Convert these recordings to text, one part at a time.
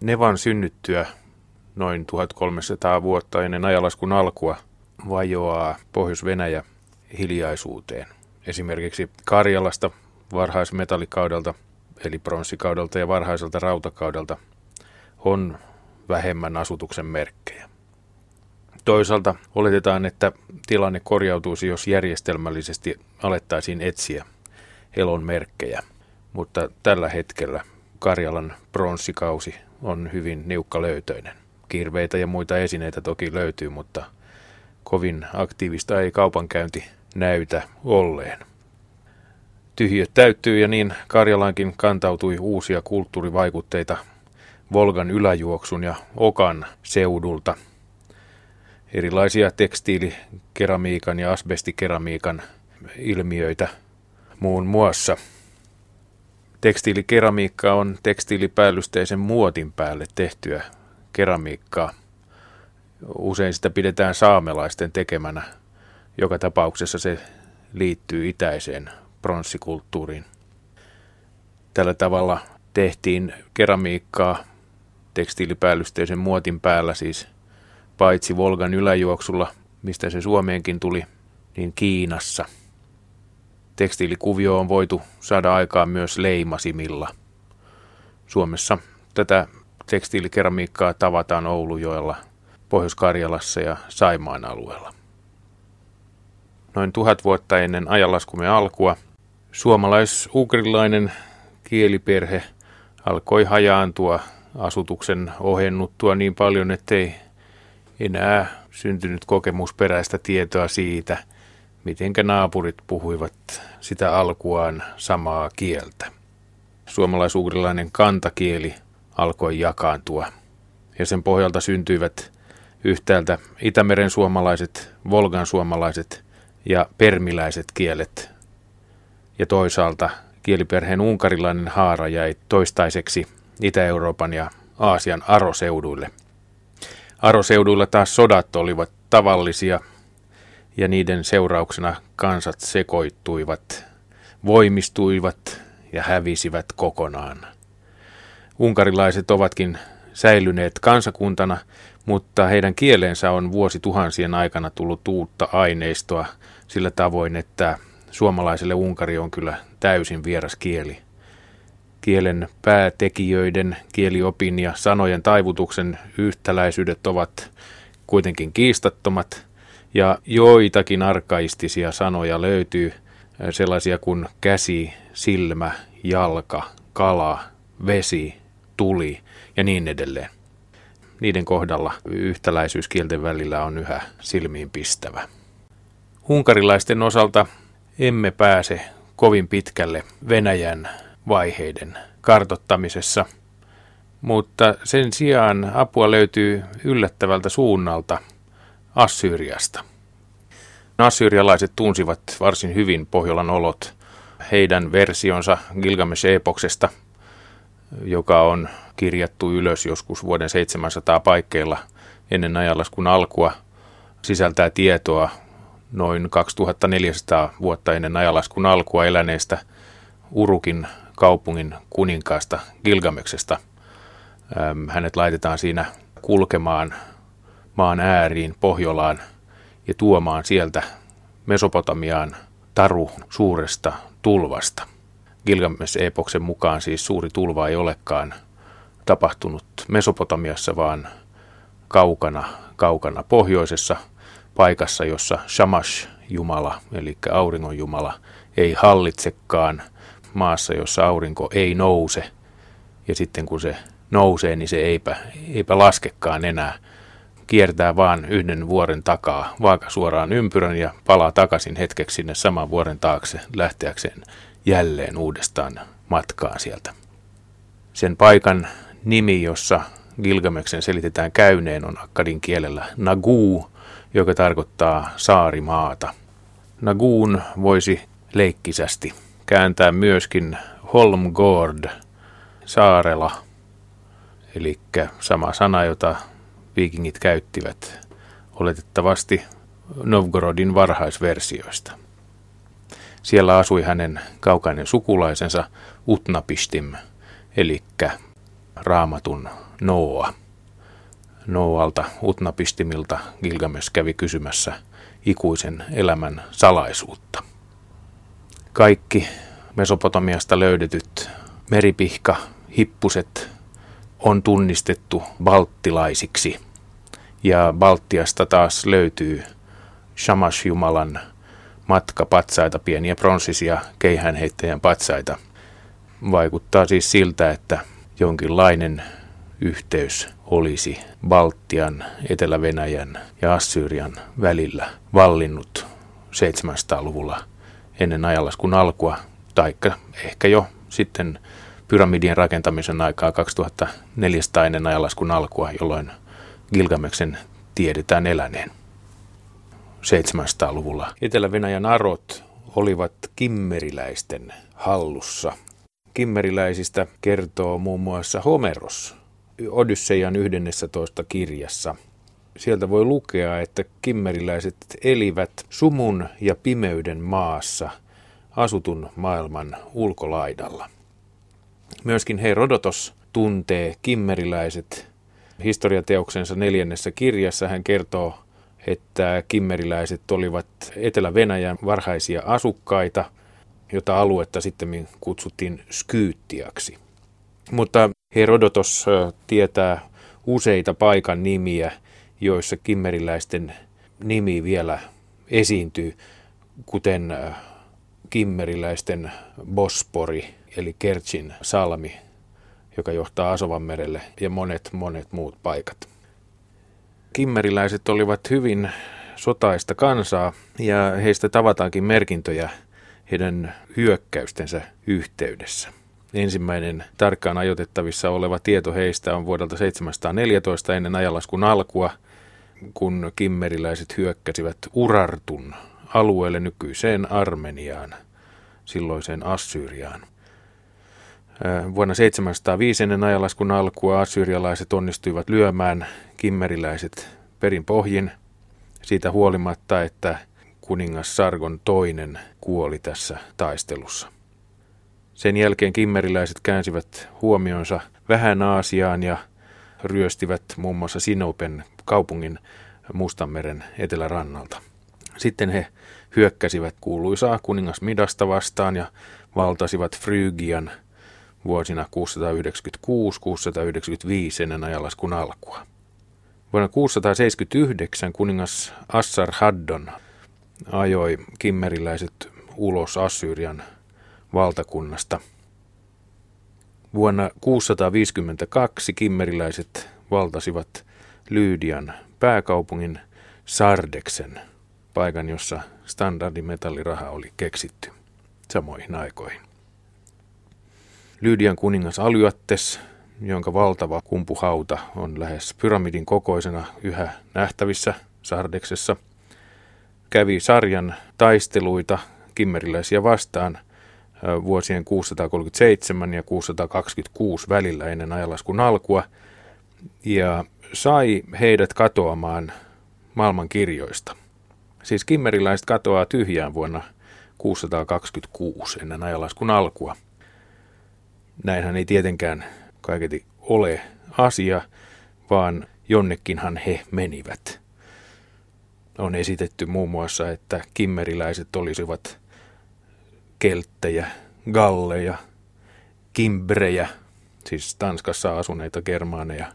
Nevan synnyttyä noin 1300 vuotta ennen ajalaskun alkua vajoaa Pohjois-Venäjä hiljaisuuteen. Esimerkiksi Karjalasta varhaismetallikaudelta, eli pronssikaudelta ja varhaiselta rautakaudelta on vähemmän asutuksen merkkejä. Toisaalta oletetaan, että tilanne korjautuisi, jos järjestelmällisesti alettaisiin etsiä elon merkkejä, mutta tällä hetkellä Karjalan pronssikausi on hyvin niukkalöytöinen. Kirveitä ja muita esineitä toki löytyy, mutta kovin aktiivista ei kaupankäynti näytä olleen. Tyhjöt täyttyy ja niin Karjalankin kantautui uusia kulttuurivaikutteita Volgan yläjuoksun ja Okan seudulta. Erilaisia tekstiilikeramiikan ja asbestikeramiikan ilmiöitä muun muassa. Tekstiilikeramiikka on tekstiilipäällysteisen muotin päälle tehtyä keramiikkaa. Usein sitä pidetään saamelaisten tekemänä. Joka tapauksessa se liittyy itäiseen pronssikulttuuriin. Tällä tavalla tehtiin keramiikkaa tekstiilipäällysteisen muotin päällä siis paitsi Volgan yläjuoksulla, mistä se Suomeenkin tuli, niin Kiinassa. Tekstiilikuvio on voitu saada aikaan myös leimasimilla. Suomessa tätä tekstiilikeramiikkaa tavataan Oulujoella, Pohjois-Karjalassa ja Saimaan alueella. Noin tuhat vuotta ennen ajanlaskumme alkua suomalais-ugrilainen kieliperhe alkoi hajaantua asutuksen ohennuttua niin paljon, ettei enää syntynyt kokemusperäistä tietoa siitä, mitenkä naapurit puhuivat sitä alkuaan samaa kieltä. Suomalaisugrilainen kantakieli alkoi jakaantua ja sen pohjalta syntyivät yhtäältä Itämeren suomalaiset, Volgan suomalaiset ja permiläiset kielet ja toisaalta kieliperheen unkarilainen haara jäi toistaiseksi Itä-Euroopan ja Aasian aroseuduille. Aroseuduilla taas sodat olivat tavallisia ja niiden seurauksena kansat sekoittuivat, voimistuivat ja hävisivät kokonaan. Unkarilaiset ovatkin säilyneet kansakuntana, mutta heidän kieleensä on vuosituhansien aikana tullut uutta aineistoa sillä tavoin, että suomalaiselle Unkari on kyllä täysin vieras kieli. Kielen päätekijöiden, kieliopin ja sanojen taivutuksen yhtäläisyydet ovat kuitenkin kiistattomat, ja joitakin arkaistisia sanoja löytyy, sellaisia kuin käsi, silmä, jalka, kala, vesi, tuli ja niin edelleen. Niiden kohdalla yhtäläisyys kielten välillä on yhä silmiin pistävä. Unkarilaisten osalta emme pääse kovin pitkälle Venäjän vaiheiden kartottamisessa, mutta sen sijaan apua löytyy yllättävältä suunnalta Assyriasta. Assyrialaiset tunsivat varsin hyvin Pohjolan olot. Heidän versionsa Gilgamesh-epoksesta, joka on kirjattu ylös joskus vuoden 700 paikkeilla ennen ajanlaskun alkua, sisältää tietoa noin 2400 vuotta ennen ajalaskun alkua eläneestä Urukin kaupungin kuninkaasta Gilgameksesta. Hänet laitetaan siinä kulkemaan maan ääriin Pohjolaan ja tuomaan sieltä Mesopotamiaan taru suuresta tulvasta. Gilgamesh-epoksen mukaan siis suuri tulva ei olekaan tapahtunut Mesopotamiassa, vaan kaukana, kaukana pohjoisessa – paikassa, jossa Shamash Jumala, eli auringon Jumala, ei hallitsekaan maassa, jossa aurinko ei nouse. Ja sitten kun se nousee, niin se eipä, eipä laskekaan enää. Kiertää vaan yhden vuoren takaa vaaka suoraan ympyrän ja palaa takaisin hetkeksi sinne saman vuoren taakse lähteäkseen jälleen uudestaan matkaan sieltä. Sen paikan nimi, jossa Gilgameksen selitetään käyneen, on akkadin kielellä Nagu, joka tarkoittaa saarimaata. Naguun voisi leikkisästi kääntää myöskin Holmgård, saarela, eli sama sana, jota viikingit käyttivät oletettavasti Novgorodin varhaisversioista. Siellä asui hänen kaukainen sukulaisensa Utnapistim, eli raamatun Noa. Noalta Utnapistimilta Gilgames kävi kysymässä ikuisen elämän salaisuutta. Kaikki Mesopotamiasta löydetyt meripihka, hippuset on tunnistettu balttilaisiksi. Ja Baltiasta taas löytyy Shamash-jumalan matkapatsaita, pieniä pronssisia keihäänheittäjän patsaita. Vaikuttaa siis siltä, että jonkinlainen yhteys olisi Baltian, Etelä-Venäjän ja Assyrian välillä vallinnut 700-luvulla ennen ajanlaskun alkua, taikka ehkä jo sitten pyramidien rakentamisen aikaa 2400 ennen ajanlaskun alkua, jolloin Gilgameksen tiedetään eläneen 700-luvulla. Etelä-Venäjän arot olivat kimmeriläisten hallussa. Kimmeriläisistä kertoo muun muassa Homeros Odysseian 11 kirjassa. Sieltä voi lukea, että kimmeriläiset elivät sumun ja pimeyden maassa asutun maailman ulkolaidalla. Myöskin Herodotos tuntee kimmeriläiset. Historiateoksensa neljännessä kirjassa hän kertoo, että kimmeriläiset olivat Etelä-Venäjän varhaisia asukkaita, jota aluetta sitten kutsuttiin Skyyttiaksi. Mutta Herodotos tietää useita paikan nimiä, joissa kimmeriläisten nimi vielä esiintyy, kuten kimmeriläisten Bospori eli Kertsin salmi, joka johtaa Asovanmerelle ja monet monet muut paikat. Kimmeriläiset olivat hyvin sotaista kansaa ja heistä tavataankin merkintöjä heidän hyökkäystensä yhteydessä. Ensimmäinen tarkkaan ajoitettavissa oleva tieto heistä on vuodelta 714 ennen ajanlaskun alkua, kun kimmeriläiset hyökkäsivät Urartun alueelle nykyiseen Armeniaan, silloiseen Assyriaan. Vuonna 705 ennen ajanlaskun alkua assyrialaiset onnistuivat lyömään kimmeriläiset perin pohjin siitä huolimatta, että kuningas Sargon toinen kuoli tässä taistelussa. Sen jälkeen kimmeriläiset käänsivät huomionsa vähän Aasiaan ja ryöstivät muun muassa Sinopen kaupungin Mustanmeren etelärannalta. Sitten he hyökkäsivät kuuluisaa kuningas Midasta vastaan ja valtasivat Frygian vuosina 696-695 ennen ajanlaskun alkua. Vuonna 679 kuningas Assar Haddon ajoi kimmeriläiset ulos Assyrian valtakunnasta. Vuonna 652 kimmeriläiset valtasivat Lyydian pääkaupungin Sardeksen, paikan jossa standardimetalliraha oli keksitty samoihin aikoihin. Lyydian kuningas Alyattes, jonka valtava kumpuhauta on lähes pyramidin kokoisena yhä nähtävissä Sardeksessa, kävi sarjan taisteluita kimmeriläisiä vastaan vuosien 637 ja 626 välillä ennen ajanlaskun alkua ja sai heidät katoamaan maailman kirjoista. Siis kimmeriläiset katoaa tyhjään vuonna 626 ennen ajanlaskun alkua. Näinhän ei tietenkään kaiketi ole asia, vaan jonnekinhan he menivät. On esitetty muun muassa, että kimmeriläiset olisivat kelttejä, galleja, kimbrejä, siis Tanskassa asuneita germaaneja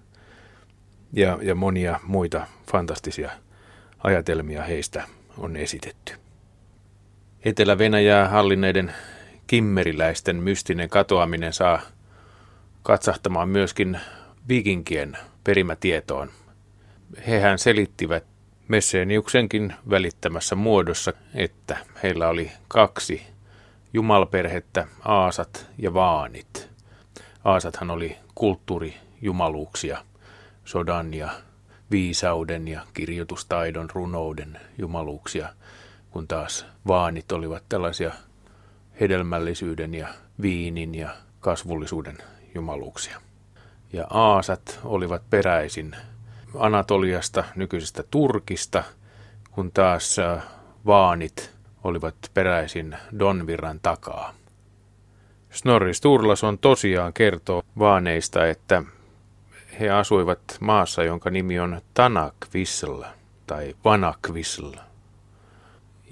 ja, ja monia muita fantastisia ajatelmia heistä on esitetty. Etelä-Venäjää hallinneiden kimmeriläisten mystinen katoaminen saa katsahtamaan myöskin vikinkien perimätietoon. Hehän selittivät Messeniuksenkin välittämässä muodossa, että heillä oli kaksi jumalperhettä, Aasat ja Vaanit. Aasathan oli kulttuurijumaluuksia, sodan ja viisauden ja kirjoitustaidon, runouden jumaluuksia, kun taas Vaanit olivat tällaisia hedelmällisyyden ja viinin ja kasvullisuuden jumaluuksia. Ja Aasat olivat peräisin Anatoliasta, nykyisestä Turkista, kun taas äh, Vaanit olivat peräisin Donvirran takaa. Snorri Sturlason tosiaan kertoo vaaneista, että he asuivat maassa, jonka nimi on Tanakvisl tai Vanakvisl.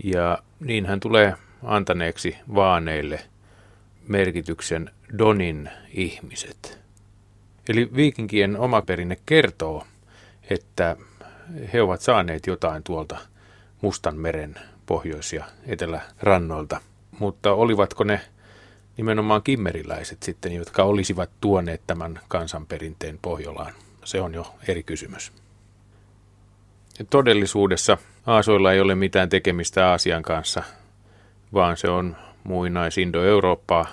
Ja niin hän tulee antaneeksi vaaneille merkityksen Donin ihmiset. Eli viikinkien oma perinne kertoo, että he ovat saaneet jotain tuolta Mustan meren pohjois- ja etelärannoilta. Mutta olivatko ne nimenomaan kimmeriläiset sitten, jotka olisivat tuoneet tämän kansanperinteen Pohjolaan? Se on jo eri kysymys. Todellisuudessa Aasoilla ei ole mitään tekemistä Aasian kanssa, vaan se on muinais-Indo-Eurooppaa.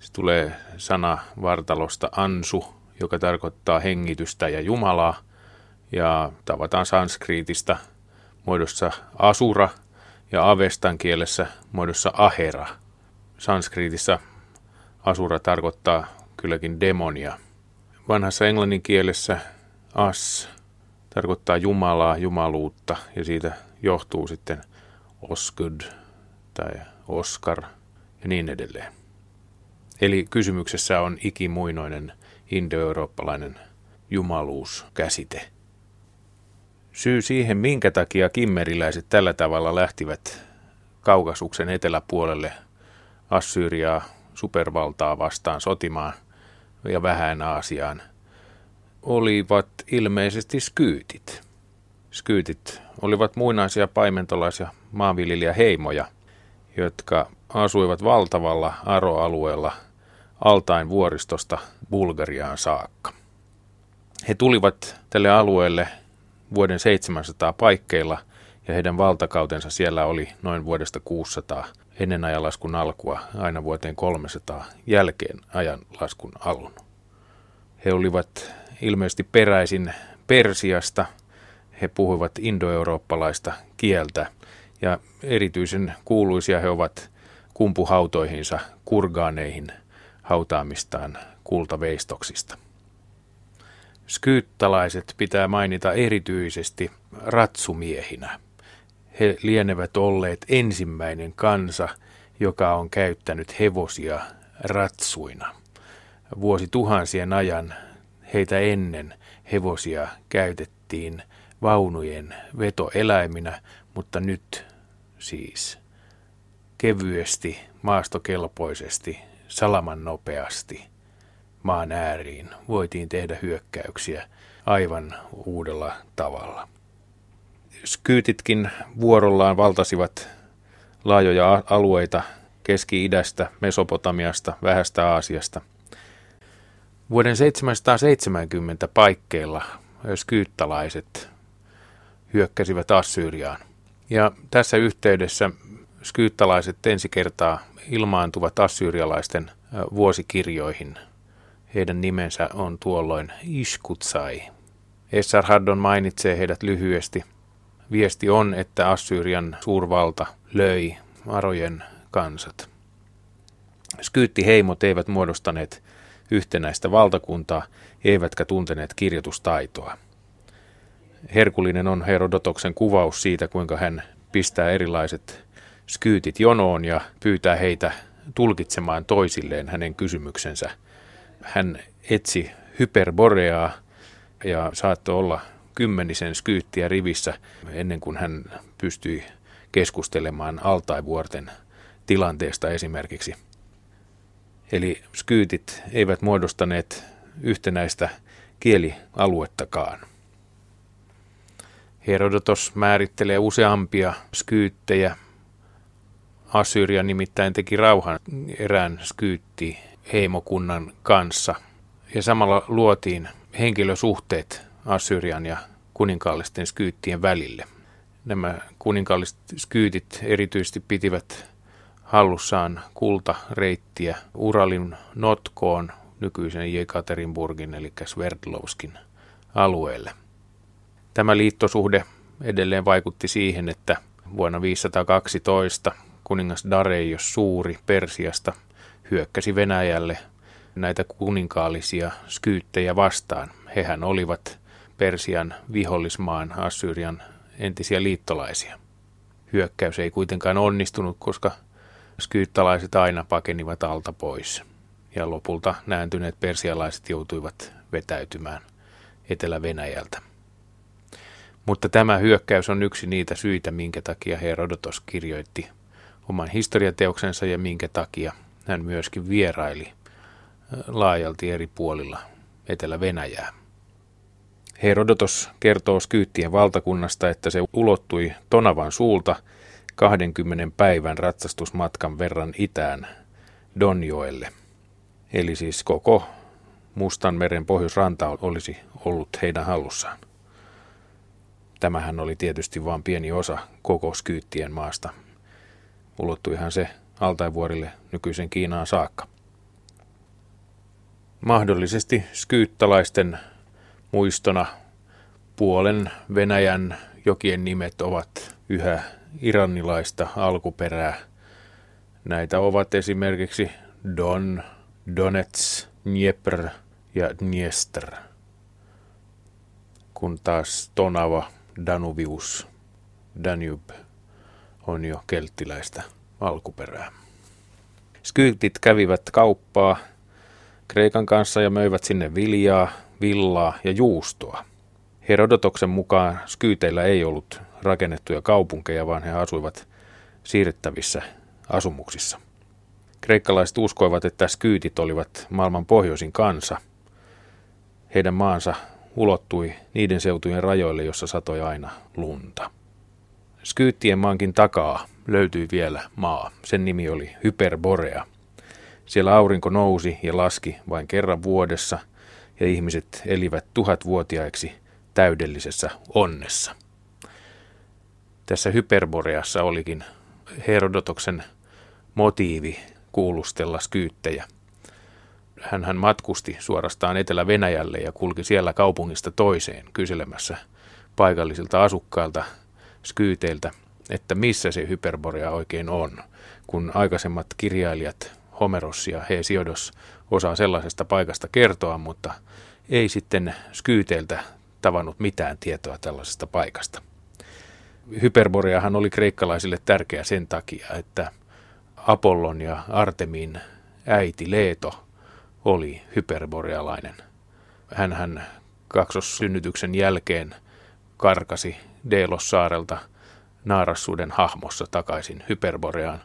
Se tulee sana vartalosta ansu, joka tarkoittaa hengitystä ja Jumalaa, ja tavataan sanskriitista muodossa asura ja avestan kielessä muodossa ahera. Sanskriitissa asura tarkoittaa kylläkin demonia. Vanhassa englannin kielessä as tarkoittaa Jumalaa, jumaluutta ja siitä johtuu sitten Osgud tai Oscar ja niin edelleen. Eli kysymyksessä on ikimuinoinen indoeurooppalainen jumaluuskäsite. Syy siihen, minkä takia kimmeriläiset tällä tavalla lähtivät Kaukasuksen eteläpuolelle Assyriaa supervaltaa vastaan sotimaan ja vähän Aasiaan, olivat ilmeisesti skyytit. Skyytit olivat muinaisia paimentolaisia maanviljelijäheimoja, jotka asuivat valtavalla aroalueella altain vuoristosta Bulgariaan saakka. He tulivat tälle alueelle vuoden 700 paikkeilla ja heidän valtakautensa siellä oli noin vuodesta 600 ennen ajanlaskun alkua aina vuoteen 300 jälkeen ajanlaskun alun. He olivat ilmeisesti peräisin Persiasta, he puhuivat indoeurooppalaista kieltä ja erityisen kuuluisia he ovat kumpuhautoihinsa kurgaaneihin hautaamistaan kultaveistoksista. Skyyttalaiset pitää mainita erityisesti ratsumiehinä. He lienevät olleet ensimmäinen kansa, joka on käyttänyt hevosia ratsuina. Vuosi tuhansien ajan heitä ennen hevosia käytettiin vaunujen vetoeläiminä, mutta nyt siis kevyesti, maastokelpoisesti, salaman nopeasti – maan ääriin voitiin tehdä hyökkäyksiä aivan uudella tavalla. Skyytitkin vuorollaan valtasivat laajoja alueita Keski-idästä, Mesopotamiasta, Vähästä Aasiasta. Vuoden 770 paikkeilla skyyttalaiset hyökkäsivät Assyriaan. Ja tässä yhteydessä skyyttalaiset ensi kertaa ilmaantuvat assyrialaisten vuosikirjoihin – heidän nimensä on tuolloin Iskutsai. Essarhaddon mainitsee heidät lyhyesti. Viesti on, että Assyrian suurvalta löi Arojen kansat. Skyyttiheimot eivät muodostaneet yhtenäistä valtakuntaa, eivätkä tunteneet kirjoitustaitoa. Herkullinen on Herodotoksen kuvaus siitä, kuinka hän pistää erilaiset skyytit jonoon ja pyytää heitä tulkitsemaan toisilleen hänen kysymyksensä – hän etsi hyperboreaa ja saattoi olla kymmenisen skyyttiä rivissä ennen kuin hän pystyi keskustelemaan altaivuorten tilanteesta esimerkiksi. Eli skyytit eivät muodostaneet yhtenäistä kielialuettakaan. Herodotos määrittelee useampia skyyttejä. Assyria nimittäin teki rauhan erään skyytti heimokunnan kanssa. Ja samalla luotiin henkilösuhteet Assyrian ja kuninkaallisten skyyttien välille. Nämä kuninkaalliset skyytit erityisesti pitivät hallussaan kultareittiä Uralin notkoon nykyisen Jekaterinburgin eli Sverdlovskin alueelle. Tämä liittosuhde edelleen vaikutti siihen, että vuonna 512 kuningas Dareios Suuri Persiasta – hyökkäsi Venäjälle näitä kuninkaallisia skyyttejä vastaan. Hehän olivat Persian vihollismaan Assyrian entisiä liittolaisia. Hyökkäys ei kuitenkaan onnistunut, koska skyyttalaiset aina pakenivat alta pois. Ja lopulta nääntyneet persialaiset joutuivat vetäytymään Etelä-Venäjältä. Mutta tämä hyökkäys on yksi niitä syitä, minkä takia Herodotos kirjoitti oman historiateoksensa ja minkä takia hän myöskin vieraili laajalti eri puolilla Etelä-Venäjää. Herodotos kertoo Skyyttien valtakunnasta, että se ulottui Tonavan suulta 20 päivän ratsastusmatkan verran itään Donjoelle. Eli siis koko Mustan meren pohjoisranta olisi ollut heidän hallussaan. Tämähän oli tietysti vain pieni osa koko Skyyttien maasta. Ulottuihan se Altaivuorille nykyisen Kiinaan saakka. Mahdollisesti skyyttalaisten muistona puolen Venäjän jokien nimet ovat yhä iranilaista alkuperää. Näitä ovat esimerkiksi Don, Donets, Dnieper ja Dniester, kun taas Tonava, Danuvius, Danube on jo kelttiläistä alkuperää. Skyytit kävivät kauppaa Kreikan kanssa ja möivät sinne viljaa, villaa ja juustoa. Herodotoksen mukaan skyyteillä ei ollut rakennettuja kaupunkeja, vaan he asuivat siirrettävissä asumuksissa. Kreikkalaiset uskoivat, että skyytit olivat maailman pohjoisin kansa. Heidän maansa ulottui niiden seutujen rajoille, jossa satoi aina lunta. Skyyttien maankin takaa löytyi vielä maa. Sen nimi oli Hyperborea. Siellä aurinko nousi ja laski vain kerran vuodessa ja ihmiset elivät tuhatvuotiaiksi täydellisessä onnessa. Tässä Hyperboreassa olikin Herodotoksen motiivi kuulustella skyyttejä. Hän matkusti suorastaan Etelä-Venäjälle ja kulki siellä kaupungista toiseen kyselemässä paikallisilta asukkailta skyyteiltä, että missä se Hyperborea oikein on, kun aikaisemmat kirjailijat Homeros ja Hesiodos osaa sellaisesta paikasta kertoa, mutta ei sitten skyyteiltä tavannut mitään tietoa tällaisesta paikasta. Hyperboreahan oli kreikkalaisille tärkeä sen takia, että Apollon ja Artemin äiti Leeto oli hyperborealainen. Hänhän kaksossynnytyksen jälkeen karkasi Delos-saarelta naarassuuden hahmossa takaisin Hyperboreaan,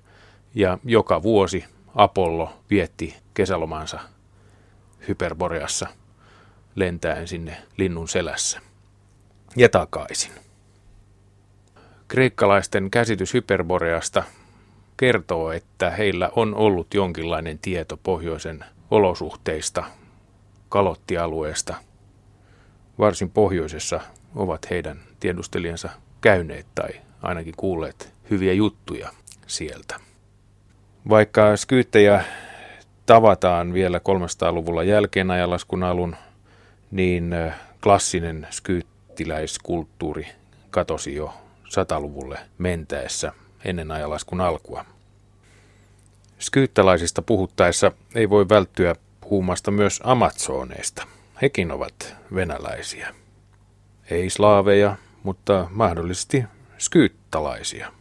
ja joka vuosi Apollo vietti kesälomansa Hyperboreassa lentäen sinne linnun selässä ja takaisin. Kreikkalaisten käsitys Hyperboreasta kertoo, että heillä on ollut jonkinlainen tieto pohjoisen olosuhteista, kalottialueesta. Varsin pohjoisessa ovat heidän tiedustelijansa käyneet tai ainakin kuulleet hyviä juttuja sieltä. Vaikka skyyttejä tavataan vielä 300-luvulla jälkeen ajanlaskun alun, niin klassinen skyyttiläiskulttuuri katosi jo 100-luvulle mentäessä ennen ajanlaskun alkua. Skyyttälaisista puhuttaessa ei voi välttyä puhumasta myös Amazoneista. Hekin ovat venäläisiä. Ei slaaveja, mutta mahdollisesti skyyttalaisia.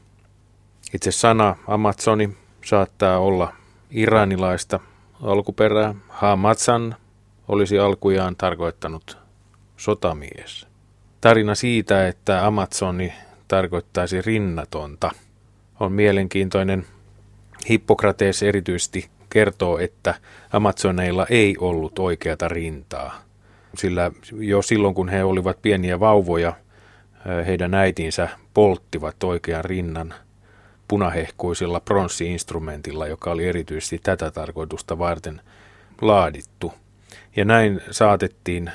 Itse sana Amazoni saattaa olla iranilaista alkuperää. Hamatsan olisi alkujaan tarkoittanut sotamies. Tarina siitä, että Amazoni tarkoittaisi rinnatonta, on mielenkiintoinen. Hippokrates erityisesti kertoo, että Amazoneilla ei ollut oikeata rintaa, sillä jo silloin kun he olivat pieniä vauvoja, heidän äitinsä polttivat oikean rinnan punahehkuisella pronssiinstrumentilla, joka oli erityisesti tätä tarkoitusta varten laadittu. Ja näin saatettiin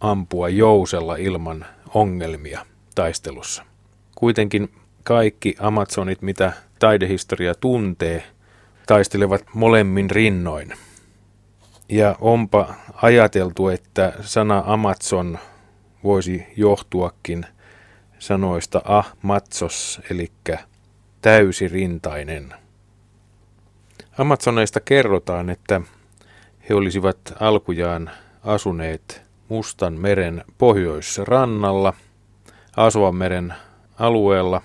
ampua jousella ilman ongelmia taistelussa. Kuitenkin kaikki Amazonit, mitä taidehistoria tuntee, taistelevat molemmin rinnoin. Ja onpa ajateltu, että sana Amazon voisi johtuakin sanoista ahmatsos, eli täysirintainen. Amazoneista kerrotaan, että he olisivat alkujaan asuneet Mustan meren pohjoisrannalla, Asuvan meren alueella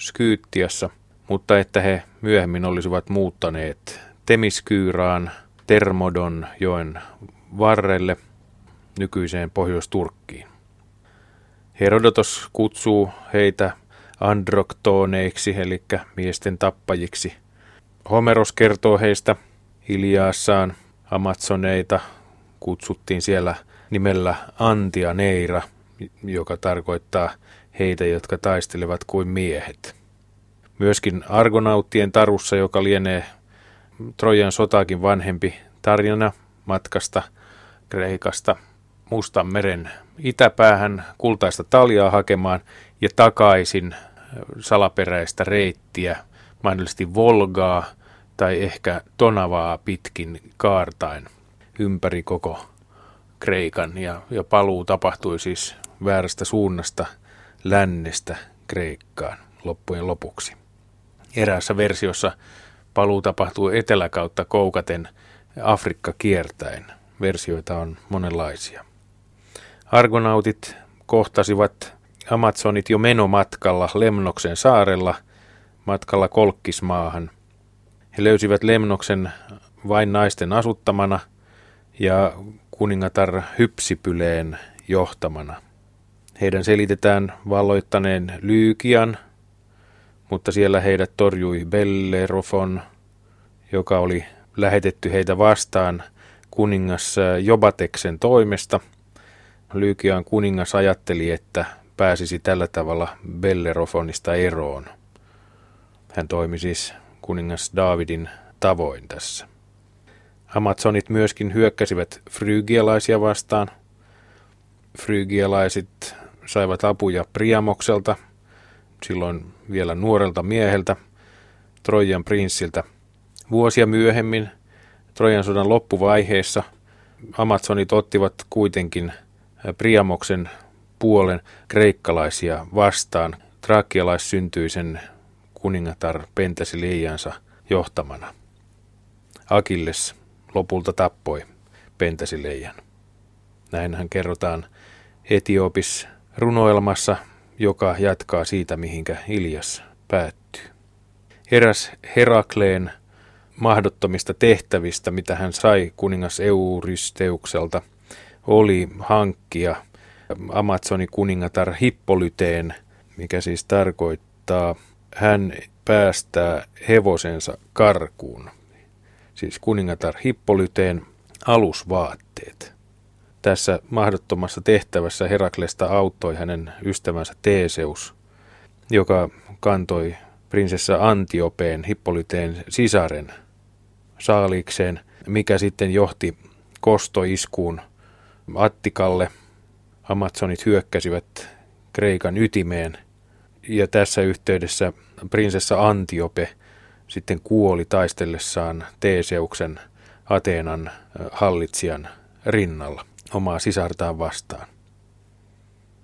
Skyyttiassa, mutta että he myöhemmin olisivat muuttaneet Temiskyyraan Termodon joen varrelle nykyiseen Pohjois-Turkkiin. Herodotos kutsuu heitä androktooneiksi, eli miesten tappajiksi. Homeros kertoo heistä Iliaassaan Amazoneita kutsuttiin siellä nimellä Antianeira, joka tarkoittaa heitä, jotka taistelevat kuin miehet. Myöskin Argonauttien tarussa, joka lienee Trojan sotaakin vanhempi tarina matkasta Kreikasta Mustan meren itäpäähän kultaista taljaa hakemaan ja takaisin salaperäistä reittiä, mahdollisesti Volgaa tai ehkä Tonavaa pitkin kaartain ympäri koko Kreikan. Ja, ja paluu tapahtui siis väärästä suunnasta lännestä Kreikkaan loppujen lopuksi. Eräässä versiossa paluu tapahtuu eteläkautta koukaten Afrikka kiertäen. Versioita on monenlaisia. Argonautit kohtasivat Amazonit jo menomatkalla Lemnoksen saarella, matkalla Kolkkismaahan. He löysivät Lemnoksen vain naisten asuttamana ja kuningatar Hypsipyleen johtamana. Heidän selitetään valloittaneen Lyykian, mutta siellä heidät torjui Bellerofon, joka oli lähetetty heitä vastaan kuningas Jobateksen toimesta. Lyykian kuningas ajatteli, että pääsisi tällä tavalla Bellerofonista eroon. Hän toimi siis kuningas Davidin tavoin tässä. Amazonit myöskin hyökkäsivät frygialaisia vastaan. Frygialaiset saivat apuja Priamokselta, silloin vielä nuorelta mieheltä, Trojan prinssiltä. Vuosia myöhemmin, Trojan sodan loppuvaiheessa, Amazonit ottivat kuitenkin Priamoksen puolen kreikkalaisia vastaan trakialaissyntyisen kuningatar Pentasileijansa johtamana. Akilles lopulta tappoi Pentasileijan. Näinhän kerrotaan Etiopis runoelmassa, joka jatkaa siitä, mihinkä Ilias päättyy. Eräs Herakleen mahdottomista tehtävistä, mitä hän sai kuningas Euristeukselta, oli hankkia Amazoni kuningatar Hippolyteen, mikä siis tarkoittaa hän päästää hevosensa karkuun. Siis kuningatar Hippolyteen alusvaatteet. Tässä mahdottomassa tehtävässä Heraklesta auttoi hänen ystävänsä Teeseus, joka kantoi prinsessa Antiopeen Hippolyteen sisaren saalikseen, mikä sitten johti kostoiskuun Attikalle. Amazonit hyökkäsivät Kreikan ytimeen ja tässä yhteydessä prinsessa Antiope sitten kuoli taistellessaan Teeseuksen Ateenan hallitsijan rinnalla omaa sisartaan vastaan.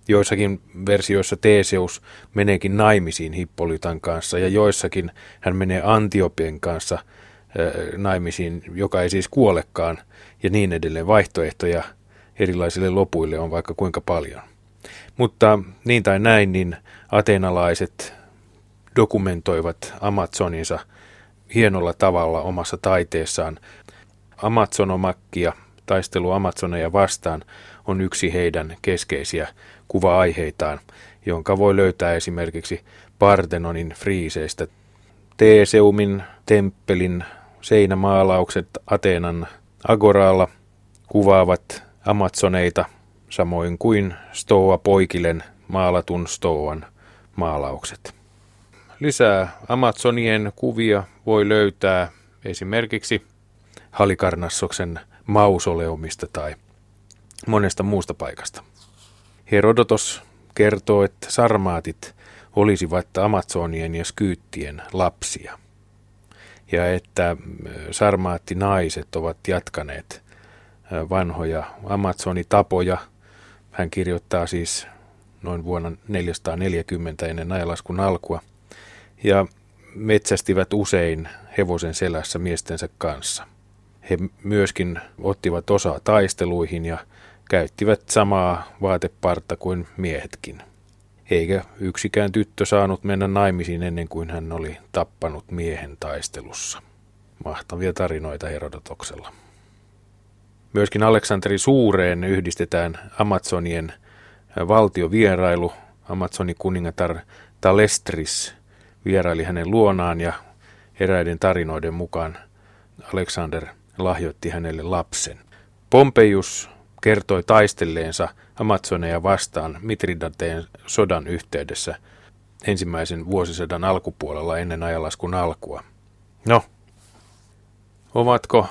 Joissakin versioissa Teeseus meneekin naimisiin Hippolytan kanssa ja joissakin hän menee Antiopien kanssa naimisiin, joka ei siis kuolekaan ja niin edelleen. Vaihtoehtoja erilaisille lopuille on vaikka kuinka paljon. Mutta niin tai näin, niin ateenalaiset dokumentoivat Amazoninsa hienolla tavalla omassa taiteessaan. Amazonomakkia – taistelu Amazoneja vastaan on yksi heidän keskeisiä kuva-aiheitaan, jonka voi löytää esimerkiksi Partenonin friiseistä. Teeseumin temppelin seinämaalaukset Ateenan Agoralla kuvaavat Amazoneita samoin kuin Stoa Poikilen maalatun Stoan maalaukset. Lisää Amazonien kuvia voi löytää esimerkiksi Halikarnassoksen mausoleumista tai monesta muusta paikasta. Herodotos kertoo, että sarmaatit olisivat Amazonien ja Skyyttien lapsia. Ja että sarmaattinaiset ovat jatkaneet vanhoja Amazonitapoja. Hän kirjoittaa siis noin vuonna 440 ennen ajalaskun alkua. Ja metsästivät usein hevosen selässä miestensä kanssa – he myöskin ottivat osaa taisteluihin ja käyttivät samaa vaateparta kuin miehetkin. Eikä yksikään tyttö saanut mennä naimisiin ennen kuin hän oli tappanut miehen taistelussa. Mahtavia tarinoita Herodotoksella. Myöskin Aleksanteri Suureen yhdistetään Amazonien valtiovierailu. Amazonin kuningatar Talestris vieraili hänen luonaan ja eräiden tarinoiden mukaan Alexander lahjoitti hänelle lapsen. Pompeius kertoi taistelleensa Amazoneja vastaan Mitridateen sodan yhteydessä ensimmäisen vuosisadan alkupuolella ennen ajalaskun alkua. No, ovatko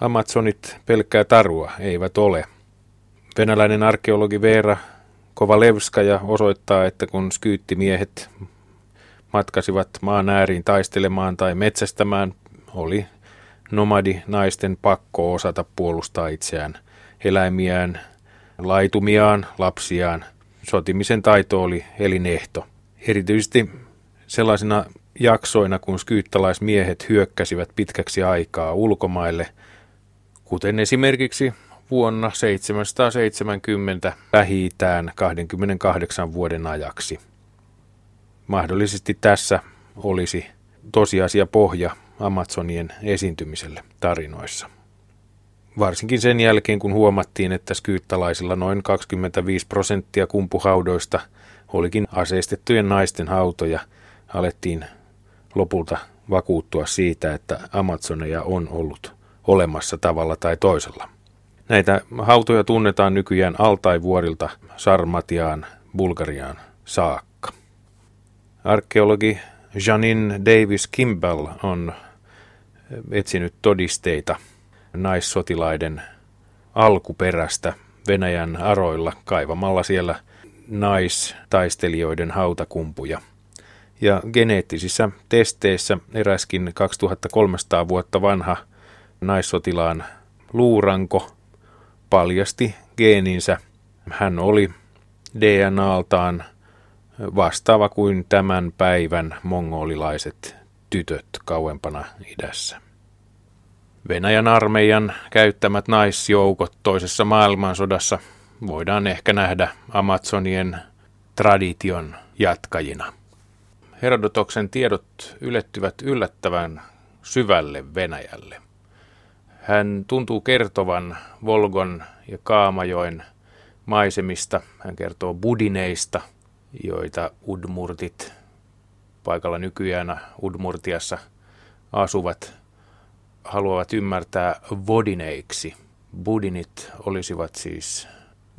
Amazonit pelkkää tarua? Eivät ole. Venäläinen arkeologi Veera Kovalevskaja osoittaa, että kun skyyttimiehet matkasivat maan ääriin taistelemaan tai metsästämään, oli nomadi naisten pakko osata puolustaa itseään, eläimiään, laitumiaan, lapsiaan. Sotimisen taito oli elinehto. Erityisesti sellaisina jaksoina, kun skyyttalaismiehet hyökkäsivät pitkäksi aikaa ulkomaille, kuten esimerkiksi vuonna 770 lähi 28 vuoden ajaksi. Mahdollisesti tässä olisi tosiasia pohja Amazonien esiintymiselle tarinoissa. Varsinkin sen jälkeen, kun huomattiin, että skyyttalaisilla noin 25 prosenttia kumpuhaudoista olikin aseistettujen naisten hautoja, alettiin lopulta vakuuttua siitä, että Amazoneja on ollut olemassa tavalla tai toisella. Näitä hautoja tunnetaan nykyään Altai-vuorilta Sarmatiaan, Bulgariaan saakka. Arkeologi Janine Davis Kimball on etsinyt todisteita naissotilaiden alkuperästä Venäjän aroilla kaivamalla siellä naistaistelijoiden hautakumpuja. Ja geneettisissä testeissä eräskin 2300 vuotta vanha naissotilaan luuranko paljasti geeninsä. Hän oli DNAltaan vastaava kuin tämän päivän mongolilaiset tytöt kauempana idässä. Venäjän armeijan käyttämät naisjoukot toisessa maailmansodassa voidaan ehkä nähdä Amazonien tradition jatkajina. Herodotoksen tiedot ylettyvät yllättävän syvälle Venäjälle. Hän tuntuu kertovan Volgon ja Kaamajoen maisemista. Hän kertoo budineista, joita udmurtit paikalla nykyään Udmurtiassa asuvat haluavat ymmärtää vodineiksi. Budinit olisivat siis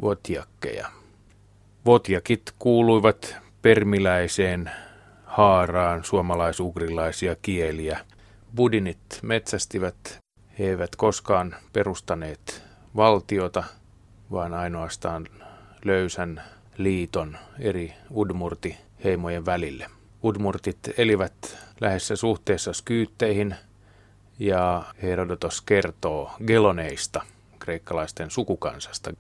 votjakkeja. Votjakit kuuluivat permiläiseen haaraan suomalaisugrilaisia kieliä. Budinit metsästivät, he eivät koskaan perustaneet valtiota, vaan ainoastaan löysän liiton eri udmurti-heimojen välille. Udmurtit elivät lähes suhteessa skyytteihin ja Herodotos kertoo geloneista, kreikkalaisten sukukansasta,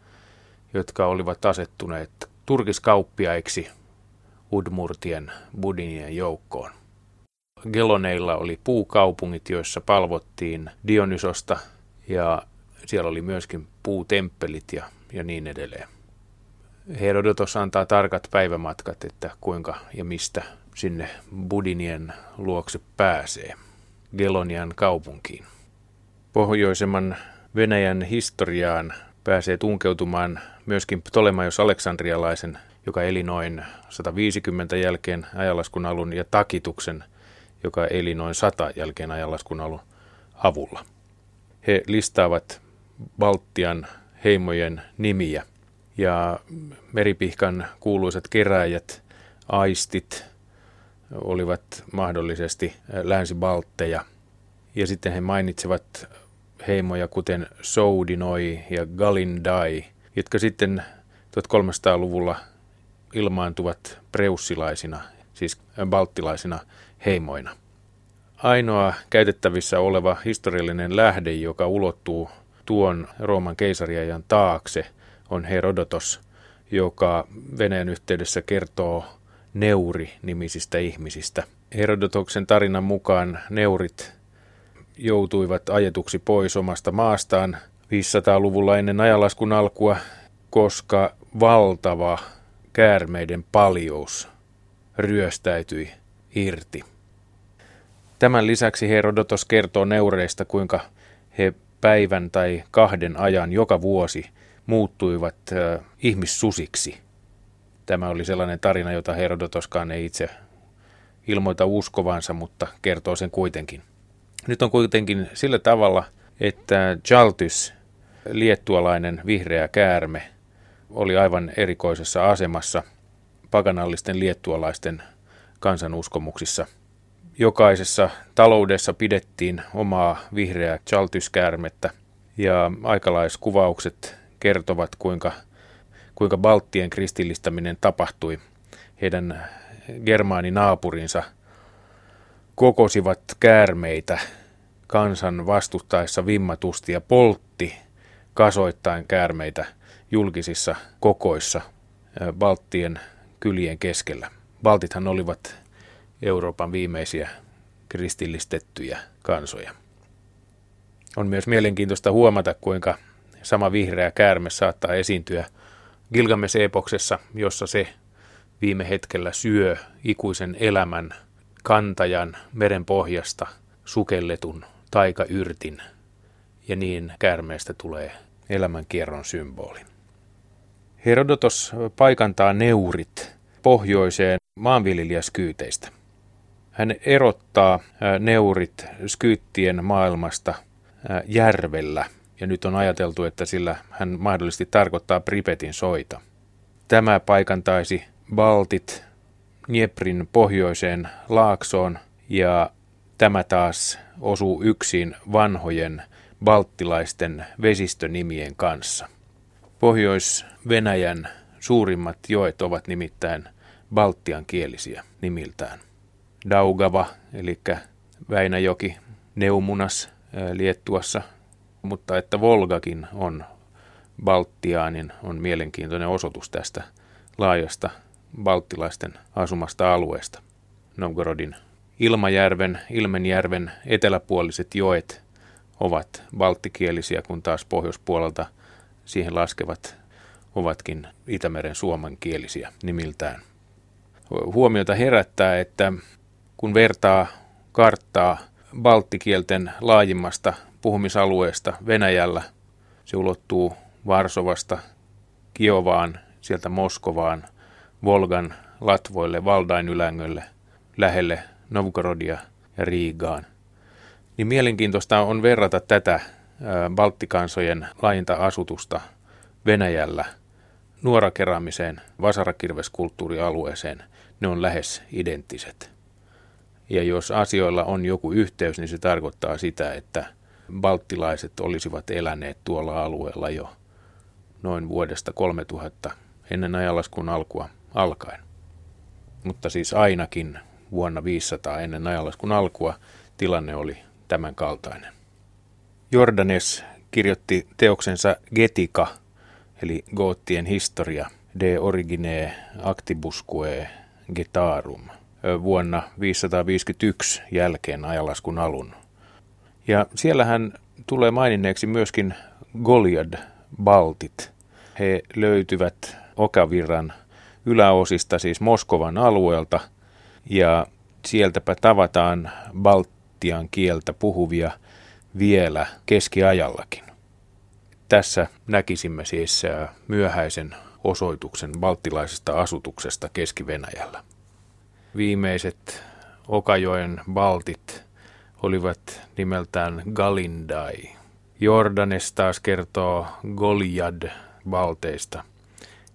jotka olivat asettuneet turkiskauppiaiksi Udmurtien budinien joukkoon. Geloneilla oli puukaupungit, joissa palvottiin Dionysosta ja siellä oli myöskin puutemppelit ja, ja niin edelleen. Herodotos antaa tarkat päivämatkat, että kuinka ja mistä sinne Budinien luokse pääsee, Gelonian kaupunkiin. Pohjoisemman Venäjän historiaan pääsee tunkeutumaan myöskin Ptolemaios Aleksandrialaisen, joka eli noin 150 jälkeen ajanlaskun alun, ja Takituksen, joka eli noin 100 jälkeen ajanlaskun alun avulla. He listaavat Baltian heimojen nimiä ja meripihkan kuuluisat keräjät, aistit olivat mahdollisesti länsibaltteja. Ja sitten he mainitsevat heimoja kuten Soudinoi ja Galindai, jotka sitten 1300-luvulla ilmaantuvat preussilaisina, siis balttilaisina heimoina. Ainoa käytettävissä oleva historiallinen lähde, joka ulottuu tuon Rooman keisariajan taakse – on Herodotos, joka Venäjän yhteydessä kertoo Neuri-nimisistä ihmisistä. Herodotoksen tarinan mukaan Neurit joutuivat ajetuksi pois omasta maastaan 500-luvulla ennen ajanlaskun alkua, koska valtava käärmeiden paljous ryöstäytyi irti. Tämän lisäksi Herodotos kertoo neureista, kuinka he päivän tai kahden ajan joka vuosi muuttuivat äh, ihmissusiksi. Tämä oli sellainen tarina, jota Herodotoskaan ei itse ilmoita uskovansa, mutta kertoo sen kuitenkin. Nyt on kuitenkin sillä tavalla, että Jaltys, liettualainen vihreä käärme, oli aivan erikoisessa asemassa paganallisten liettualaisten kansanuskomuksissa. Jokaisessa taloudessa pidettiin omaa vihreää Jaltys-käärmettä ja aikalaiskuvaukset kertovat, kuinka, kuinka Balttien kristillistäminen tapahtui. Heidän germaaninaapurinsa kokosivat käärmeitä kansan vastustaessa vimmatusti ja poltti kasoittain käärmeitä julkisissa kokoissa Balttien kylien keskellä. Baltithan olivat Euroopan viimeisiä kristillistettyjä kansoja. On myös mielenkiintoista huomata, kuinka sama vihreä käärme saattaa esiintyä Gilgames-epoksessa, jossa se viime hetkellä syö ikuisen elämän kantajan meren pohjasta sukelletun taikayrtin, ja niin käärmeestä tulee elämänkierron symboli. Herodotos paikantaa neurit pohjoiseen maanviljelijäskyyteistä. Hän erottaa neurit skyyttien maailmasta järvellä, ja nyt on ajateltu, että sillä hän mahdollisesti tarkoittaa Pripetin soita. Tämä paikantaisi Baltit Dnieprin pohjoiseen laaksoon ja tämä taas osuu yksin vanhojen balttilaisten vesistönimien kanssa. Pohjois-Venäjän suurimmat joet ovat nimittäin baltian kielisiä nimiltään. Daugava, eli Väinäjoki, Neumunas Liettuassa, mutta että Volgakin on Baltiaanin on mielenkiintoinen osoitus tästä laajasta balttilaisten asumasta alueesta. Novgorodin Ilmajärven, Ilmenjärven eteläpuoliset joet ovat balttikielisiä, kun taas pohjoispuolelta siihen laskevat ovatkin Itämeren suomenkielisiä nimiltään. Huomiota herättää, että kun vertaa karttaa balttikielten laajimmasta puhumisalueesta Venäjällä, se ulottuu Varsovasta Kiovaan, sieltä Moskovaan, Volgan latvoille, Valdain ylängölle, lähelle Novgorodia ja Riigaan. Niin mielenkiintoista on verrata tätä Baltikansojen laajinta asutusta Venäjällä nuorakeramiseen vasarakirveskulttuurialueeseen. Ne on lähes identtiset. Ja jos asioilla on joku yhteys, niin se tarkoittaa sitä, että balttilaiset olisivat eläneet tuolla alueella jo noin vuodesta 3000 ennen ajanlaskun alkua alkaen. Mutta siis ainakin vuonna 500 ennen ajanlaskun alkua tilanne oli tämän kaltainen. Jordanes kirjoitti teoksensa Getika, eli Goottien historia, de origine actibusque getarum, vuonna 551 jälkeen ajanlaskun alun. Ja siellä hän tulee maininneeksi myöskin Goliad-baltit. He löytyvät Okavirran yläosista, siis Moskovan alueelta, ja sieltäpä tavataan baltian kieltä puhuvia vielä keskiajallakin. Tässä näkisimme siis myöhäisen osoituksen baltilaisesta asutuksesta Keski-Venäjällä. Viimeiset Okajoen baltit olivat nimeltään Galindai. Jordanes taas kertoo Goliad balteista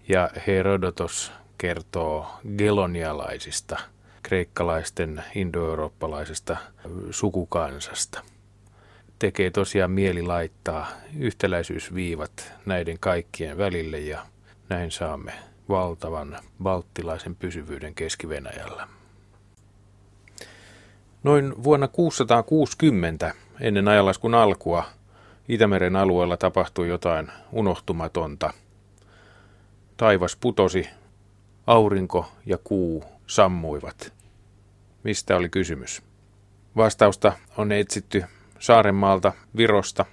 ja Herodotos kertoo gelonialaisista, kreikkalaisten indoeurooppalaisesta sukukansasta. Tekee tosiaan mieli laittaa yhtäläisyysviivat näiden kaikkien välille ja näin saamme valtavan balttilaisen pysyvyyden Keski-Venäjällä. Noin vuonna 660 ennen ajanlaskun alkua Itämeren alueella tapahtui jotain unohtumatonta. Taivas putosi, aurinko ja kuu sammuivat. Mistä oli kysymys? Vastausta on etsitty Saarenmaalta, Virosta.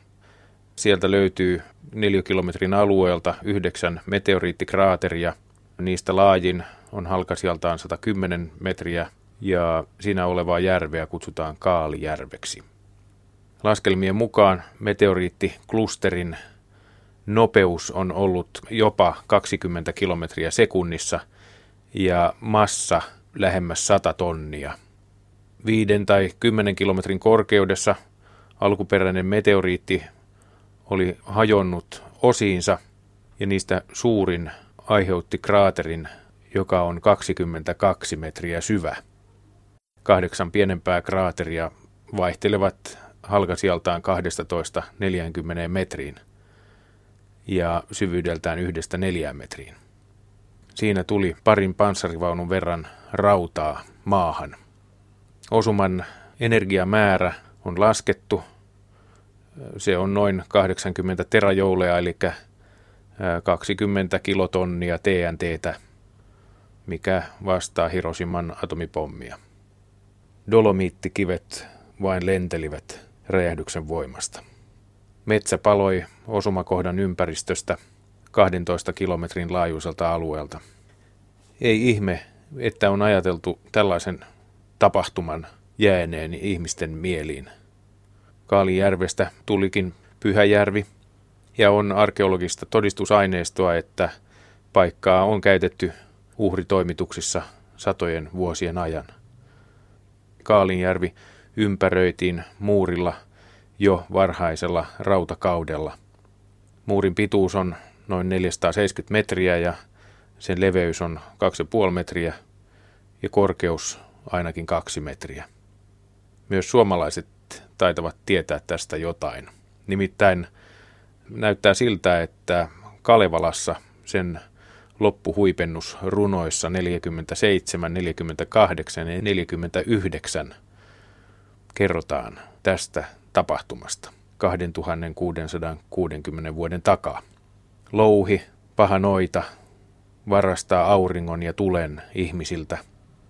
Sieltä löytyy neliökilometrin alueelta yhdeksän meteoriittikraateria. Niistä laajin on halkasijaltaan 110 metriä ja siinä olevaa järveä kutsutaan Kaalijärveksi. Laskelmien mukaan meteoriittiklusterin nopeus on ollut jopa 20 kilometriä sekunnissa ja massa lähemmäs 100 tonnia. Viiden tai kymmenen kilometrin korkeudessa alkuperäinen meteoriitti oli hajonnut osiinsa ja niistä suurin aiheutti kraaterin, joka on 22 metriä syvä. Kahdeksan pienempää kraateria vaihtelevat halkasijaltaan 12-40 metriin ja syvyydeltään yhdestä neljään metriin. Siinä tuli parin panssarivaunun verran rautaa maahan. Osuman energiamäärä on laskettu. Se on noin 80 terajoulea, eli 20 kilotonnia TNTtä, mikä vastaa Hiroshiman atomipommia. Dolomiittikivet vain lentelivät räjähdyksen voimasta. Metsä paloi osumakohdan ympäristöstä 12 kilometrin laajuiselta alueelta. Ei ihme, että on ajateltu tällaisen tapahtuman jääneen ihmisten mieliin. Kaalijärvestä tulikin Pyhäjärvi ja on arkeologista todistusaineistoa, että paikkaa on käytetty uhritoimituksissa satojen vuosien ajan. Kaalinjärvi ympäröitiin muurilla jo varhaisella rautakaudella. Muurin pituus on noin 470 metriä ja sen leveys on 2,5 metriä ja korkeus ainakin 2 metriä. Myös suomalaiset taitavat tietää tästä jotain. Nimittäin näyttää siltä, että Kalevalassa sen loppuhuipennus runoissa 47, 48 ja 49 kerrotaan tästä tapahtumasta 2660 vuoden takaa. Louhi, paha noita, varastaa auringon ja tulen ihmisiltä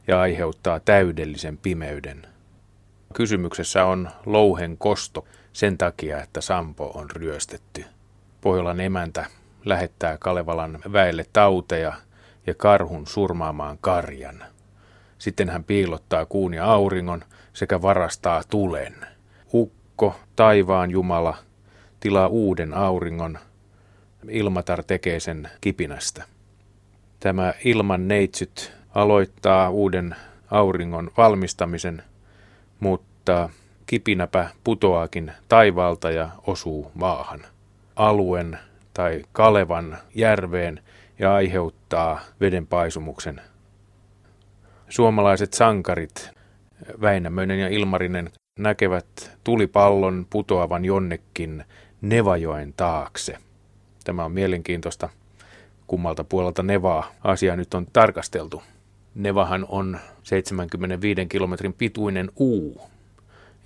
ja aiheuttaa täydellisen pimeyden. Kysymyksessä on louhen kosto sen takia, että Sampo on ryöstetty. Pohjolan emäntä lähettää Kalevalan väelle tauteja ja karhun surmaamaan karjan. Sitten hän piilottaa kuun ja auringon sekä varastaa tulen. Ukko, taivaan Jumala, tilaa uuden auringon. Ilmatar tekee sen kipinästä. Tämä ilman neitsyt aloittaa uuden auringon valmistamisen, mutta kipinäpä putoakin taivaalta ja osuu maahan. Aluen tai Kalevan järveen ja aiheuttaa vedenpaisumuksen. Suomalaiset sankarit Väinämöinen ja Ilmarinen näkevät tulipallon putoavan jonnekin Nevajoen taakse. Tämä on mielenkiintoista. Kummalta puolelta Nevaa asia nyt on tarkasteltu. Nevahan on 75 kilometrin pituinen U,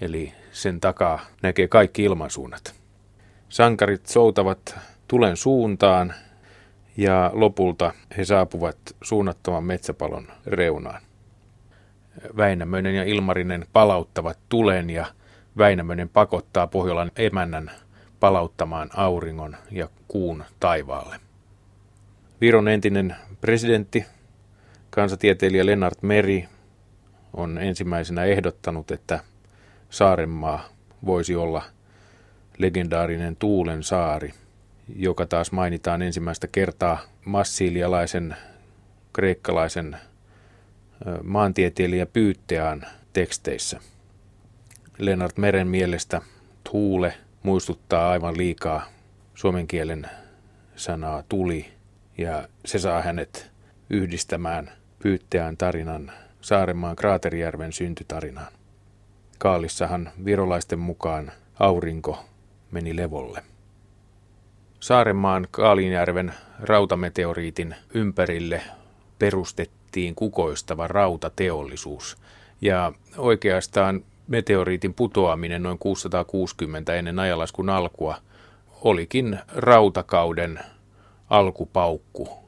eli sen takaa näkee kaikki ilmansuunnat. Sankarit soutavat tulen suuntaan ja lopulta he saapuvat suunnattoman metsäpalon reunaan. Väinämöinen ja Ilmarinen palauttavat tulen ja Väinämöinen pakottaa Pohjolan emännän palauttamaan auringon ja kuun taivaalle. Viron entinen presidentti, kansatieteilijä Lennart Meri, on ensimmäisenä ehdottanut, että Saarenmaa voisi olla legendaarinen Tuulen saari, joka taas mainitaan ensimmäistä kertaa massiilialaisen kreikkalaisen maantieteilijä Pyytteään teksteissä. Lennart Meren mielestä tuule muistuttaa aivan liikaa suomen kielen sanaa tuli ja se saa hänet yhdistämään Pyytteään tarinan Saarenmaan Kraaterijärven syntytarinaan. Kaalissahan virolaisten mukaan aurinko meni levolle. Saarenmaan Kaalinjärven rautameteoriitin ympärille perustettiin kukoistava rautateollisuus. Ja oikeastaan meteoriitin putoaminen noin 660 ennen ajalaskun alkua olikin rautakauden alkupaukku